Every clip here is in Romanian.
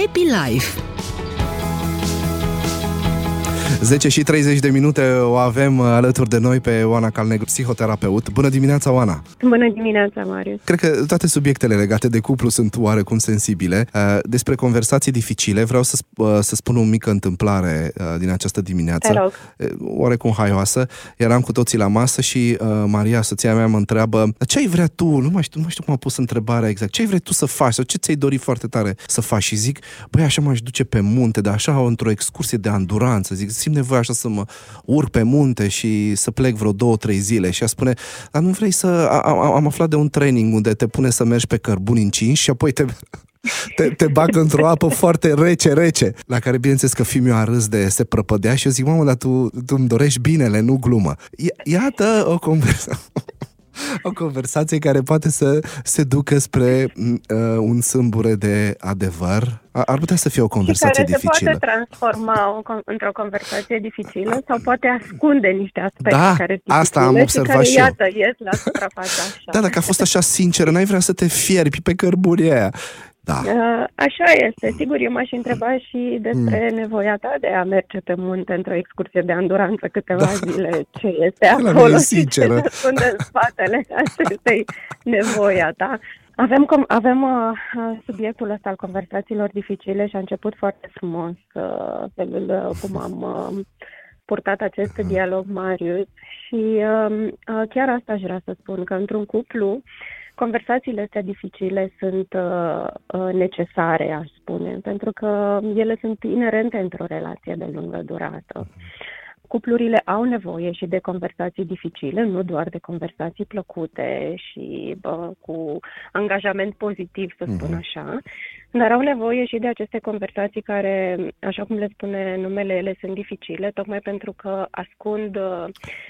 Happy Life 10 și 30 de minute o avem uh, alături de noi pe Oana Calnegru, psihoterapeut. Bună dimineața, Oana! Bună dimineața, Marius! Cred că toate subiectele legate de cuplu sunt oarecum sensibile. Uh, despre conversații dificile vreau să, uh, să spun o mică întâmplare din această dimineață. Oarecum haioasă. Eram cu toții la masă și Maria, soția mea, mă întreabă ce ai vrea tu? Nu mai știu, nu mai știu cum a pus întrebarea exact. Ce ai vrea tu să faci? Sau ce ți-ai dori foarte tare să faci? Și zic, băi, așa m-aș duce pe munte, dar așa într-o excursie de anduranță. Zic, simt nevoie așa să mă urc pe munte și să plec vreo două, trei zile. Și a spune, dar nu vrei să... A, am aflat de un training unde te pune să mergi pe cărbuni încinși și apoi te, te, te bag într-o apă foarte rece, rece. La care, bineînțeles, că fiul a râs de se prăpădea și eu zic, mamă, dar tu, tu îmi dorești binele, nu glumă. Iată o conversație. o conversație care poate să se ducă spre uh, un sâmbure de adevăr. Ar putea să fie o conversație și care dificilă. se poate transforma o, într-o conversație dificilă sau poate ascunde niște aspecte da, care asta am observat care, și eu. iată, ies la suprafața așa. Da, dacă a fost așa sinceră, n-ai vrea să te fierbi pe cărburii aia. Da. Uh, așa este. Sigur, eu m-aș întreba și despre mm. nevoia ta de a merge pe munte într-o excursie de anduranță câteva da. zile. Ce este acolo și ce se ascunde în spatele acestei nevoia ta. Avem, com- avem uh, subiectul ăsta al conversațiilor dificile și a început foarte frumos uh, felul uh, cum am uh, purtat acest uh-huh. dialog, Marius. Și uh, uh, chiar asta aș vrea să spun, că într-un cuplu uh, conversațiile astea dificile sunt uh, uh, necesare, aș spune, pentru că ele sunt inerente într-o relație de lungă durată. Cuplurile au nevoie și de conversații dificile, nu doar de conversații plăcute și bă, cu angajament pozitiv, să spun mhm. așa, dar au nevoie și de aceste conversații care, așa cum le spune numele, ele sunt dificile, tocmai pentru că ascund uh,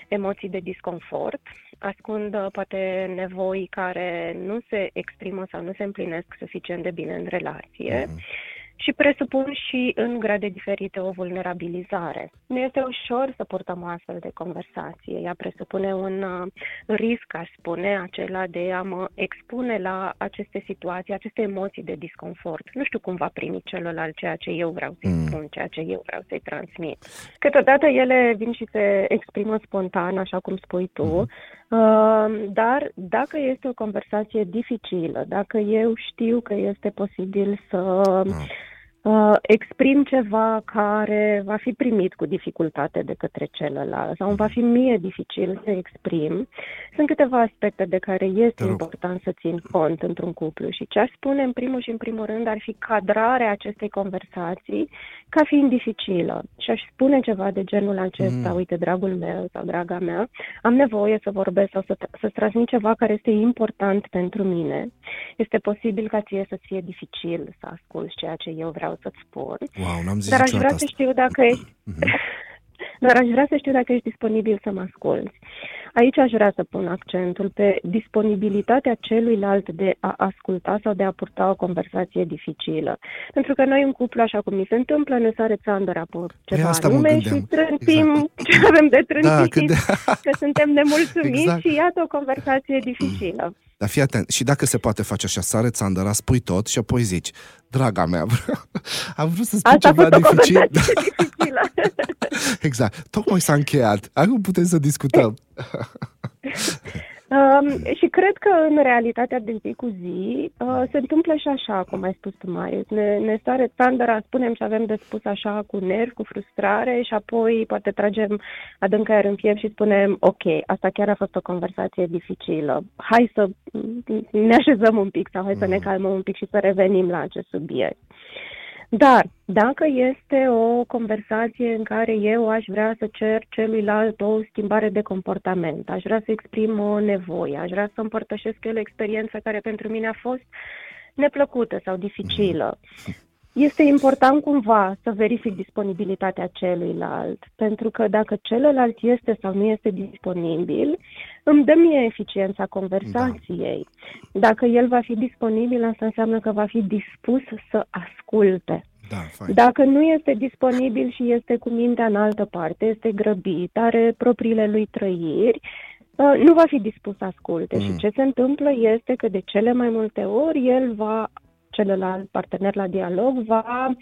emoții de disconfort, ascund uh, poate nevoi care nu se exprimă sau nu se împlinesc suficient de bine în relație. Mm-hmm și presupun și în grade diferite o vulnerabilizare. Nu este ușor să purtăm o astfel de conversație. Ea presupune un uh, risc, aș spune, acela de a mă expune la aceste situații, aceste emoții de disconfort. Nu știu cum va primi celălalt ceea ce eu vreau să-i mm. spun, ceea ce eu vreau să-i transmit. Câteodată ele vin și se exprimă spontan, așa cum spui tu, mm. Uh, dar dacă este o conversație dificilă, dacă eu știu că este posibil să mm uh, exprim ceva care va fi primit cu dificultate de către celălalt sau va fi mie dificil să exprim, sunt câteva aspecte de care este important să țin cont într-un cuplu și ce aș spune în primul și în primul rând ar fi cadrarea acestei conversații ca fiind dificilă. Și aș spune ceva de genul acesta, mm. uite, dragul meu sau draga mea, am nevoie să vorbesc sau să, să transmit ceva care este important pentru mine. Este posibil ca ție să fie dificil să asculți ceea ce eu vreau să-ți spun. Wow, n-am zis dar aș vrea asta. să știu dacă ești... Mm-hmm. Dar aș vrea să știu dacă ești disponibil să mă asculți. Aici aș vrea să pun accentul pe disponibilitatea celuilalt de a asculta sau de a purta o conversație dificilă. Pentru că noi în cuplu, așa cum mi se întâmplă, ne sare țandăra pe ceva asta anume și trântim exact. ce avem de trântit, da, de... că suntem nemulțumiți exact. și iată o conversație dificilă. Dar fii atent, și dacă se poate face așa, sare țandăra, spui tot și apoi zici, draga mea, am vrut să spun Asta ceva dificil. dificilă. exact. Tocmai s-a încheiat. Acum putem să discutăm. Um, și cred că în realitatea de zi cu zi uh, se întâmplă și așa, cum ai spus tu, mai. Ne, ne stare tandăra, spunem și avem de spus așa cu nervi, cu frustrare și apoi poate tragem adânc aer în piept și spunem ok, asta chiar a fost o conversație dificilă. Hai să ne așezăm un pic sau hai să ne mm. calmăm un pic și să revenim la acest subiect. Dar dacă este o conversație în care eu aș vrea să cer celuilalt o schimbare de comportament, aș vrea să exprim o nevoie, aș vrea să împărtășesc eu o experiență care pentru mine a fost neplăcută sau dificilă, este important cumva să verific disponibilitatea celuilalt, pentru că dacă celălalt este sau nu este disponibil, îmi dă mie eficiența conversației. Da. Dacă el va fi disponibil, asta înseamnă că va fi dispus să asculte. Da, Dacă nu este disponibil și este cu mintea în altă parte, este grăbit, are propriile lui trăiri, ă, nu va fi dispus să asculte. Mm. Și ce se întâmplă este că de cele mai multe ori el va celălalt partener la dialog va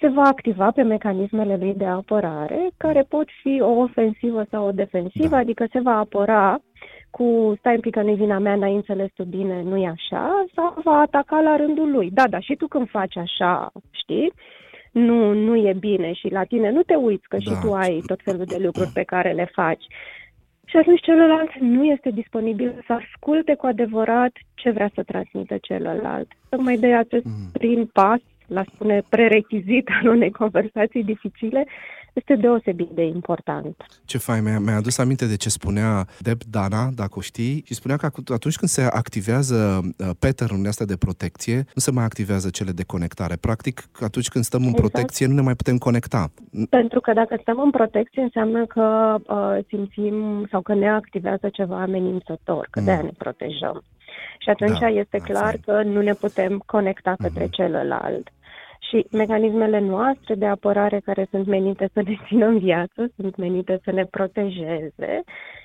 se va activa pe mecanismele lui de apărare, care pot fi o ofensivă sau o defensivă, da. adică se va apăra cu stai un pic că nu vina mea, n-ai înțeles tu bine, nu e așa, sau va ataca la rândul lui. Da, da, și tu când faci așa, știi, nu, nu e bine și la tine nu te uiți că da. și tu ai tot felul de lucruri pe care le faci. Și atunci celălalt nu este disponibil să asculte cu adevărat ce vrea să transmită celălalt. Tocmai de acest mm. prim pas, la spune prerechizit al unei conversații dificile, este deosebit de important. Ce fain, mi-a, mi-a adus aminte de ce spunea Deb Dana, dacă o știi, și spunea că atunci când se activează uh, pattern-urile astea de protecție, nu se mai activează cele de conectare. Practic, atunci când stăm în exact. protecție, nu ne mai putem conecta. Pentru că dacă stăm în protecție, înseamnă că uh, simțim sau că ne activează ceva amenințător, că mm. de-aia ne protejăm. Și atunci da, este clar că nu ne putem conecta către mm-hmm. celălalt. Și mecanismele noastre de apărare care sunt menite să ne țină în viață, sunt menite să ne protejeze,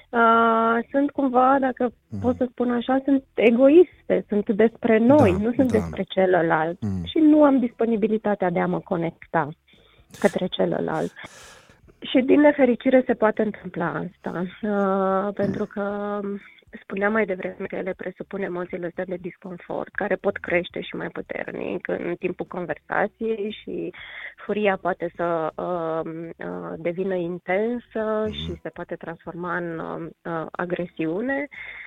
uh, sunt cumva, dacă mm. pot să spun așa, sunt egoiste, sunt despre noi, da, nu sunt da. despre celălalt. Mm. Și nu am disponibilitatea de a mă conecta către celălalt. Și din nefericire se poate întâmpla asta, uh, pentru că spuneam mai devreme că ele presupun emoțiile astea de disconfort, care pot crește și mai puternic în timpul conversației și furia poate să uh, uh, devină intensă mhm. și se poate transforma în uh, agresiune. Uh,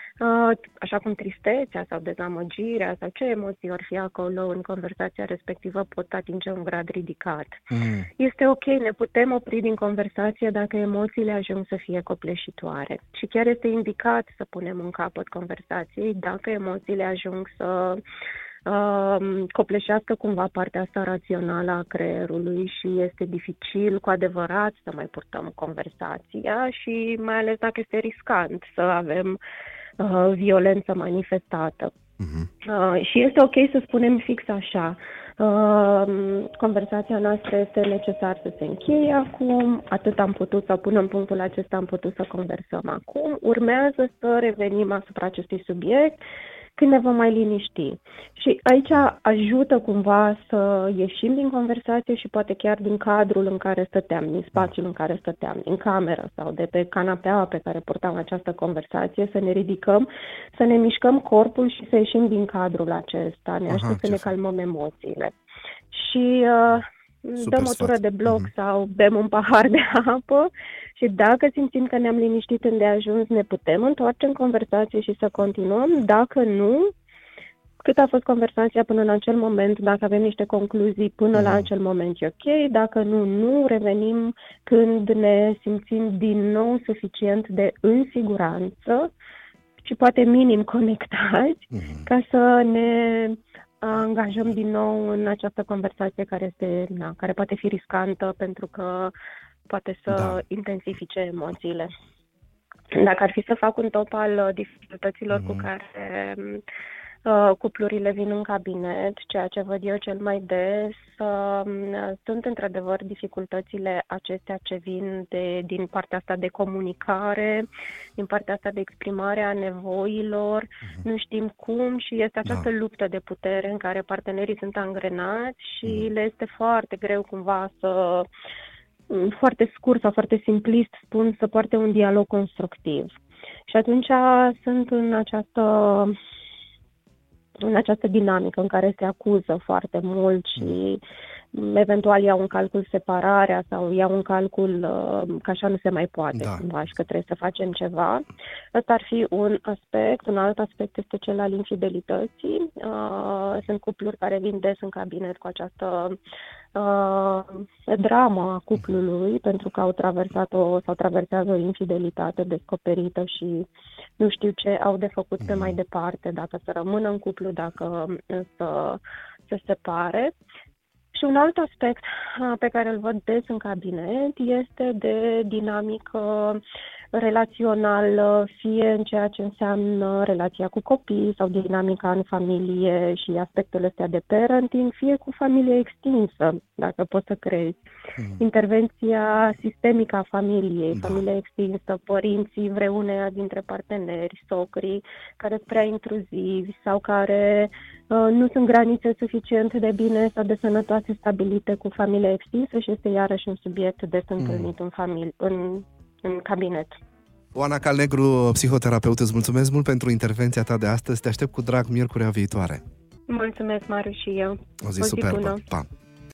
așa cum tristețea sau dezamăgirea sau ce emoții ori fi acolo în conversația respectivă pot atinge un grad ridicat. Mm. Este ok, ne putem opri din conversație dacă emoțiile ajung să fie copleșitoare. Și chiar este indicat să punem în capăt conversației dacă emoțiile ajung să uh, copleșească cumva partea asta rațională a creierului și este dificil cu adevărat să mai purtăm conversația și mai ales dacă este riscant să avem uh, violență manifestată. Uh-huh. Uh, și este ok să spunem fix așa. Uh, conversația noastră este necesar să se încheie acum, atât am putut să punem punctul acesta, am putut să conversăm acum. Urmează să revenim asupra acestui subiect când ne vom mai liniști. Și aici ajută cumva să ieșim din conversație și poate chiar din cadrul în care stăteam, din spațiul în care stăteam, din cameră sau de pe canapeaua pe care purtam această conversație, să ne ridicăm, să ne mișcăm corpul și să ieșim din cadrul acesta, ne ajută să ne calmăm emoțiile. Și uh, Super dăm o tură de bloc mm-hmm. sau bem un pahar de apă și dacă simțim că ne-am liniștit îndeajuns, ne putem întoarce în conversație și să continuăm. Dacă nu, cât a fost conversația până în acel moment, dacă avem niște concluzii până mm. la acel moment e ok, dacă nu, nu, revenim când ne simțim din nou suficient de în siguranță și poate minim conectați mm. ca să ne angajăm din nou în această conversație care este, na, care poate fi riscantă pentru că poate să da. intensifice emoțiile. Dacă ar fi să fac un top al dificultăților mm-hmm. cu care Uh, cuplurile vin în cabinet, ceea ce văd eu cel mai des, uh, sunt într-adevăr dificultățile acestea ce vin de, din partea asta de comunicare, din partea asta de exprimare a nevoilor, uh-huh. nu știm cum și este această da. luptă de putere în care partenerii sunt angrenați și uh-huh. le este foarte greu cumva să foarte scurt sau foarte simplist spun, să poarte un dialog constructiv. Și atunci sunt în această în această dinamică în care se acuză foarte mult și eventual iau în calcul separarea sau iau în calcul uh, că așa nu se mai poate da. cumva și că trebuie să facem ceva. Ăsta ar fi un aspect. Un alt aspect este cel al infidelității. Uh, sunt cupluri care vin des în cabinet cu această uh, dramă a cuplului pentru că au traversat o sau traversează o infidelitate descoperită și nu știu ce au de făcut pe mai departe, dacă să rămână în cuplu, dacă să se separe. Și un alt aspect pe care îl văd des în cabinet este de dinamică relațională, fie în ceea ce înseamnă relația cu copii sau dinamica în familie și aspectele astea de parenting, fie cu familie extinsă, dacă poți să crezi. Mm. Intervenția sistemică a familiei, da. familie extinsă, părinții vreuneia dintre parteneri, socrii, care sunt prea intruzivi sau care uh, nu sunt granițe suficient de bine sau de sănătoase stabilite cu familia extinsă și este iarăși un subiect des mm. întâlnit mm. în, familie, în în cabinet. Oana Calnegru, psihoterapeut, îți mulțumesc mult pentru intervenția ta de astăzi. Te aștept cu drag miercurea viitoare. Mulțumesc, Maru, și eu. O zi, o zi superbă. Bună. Pa!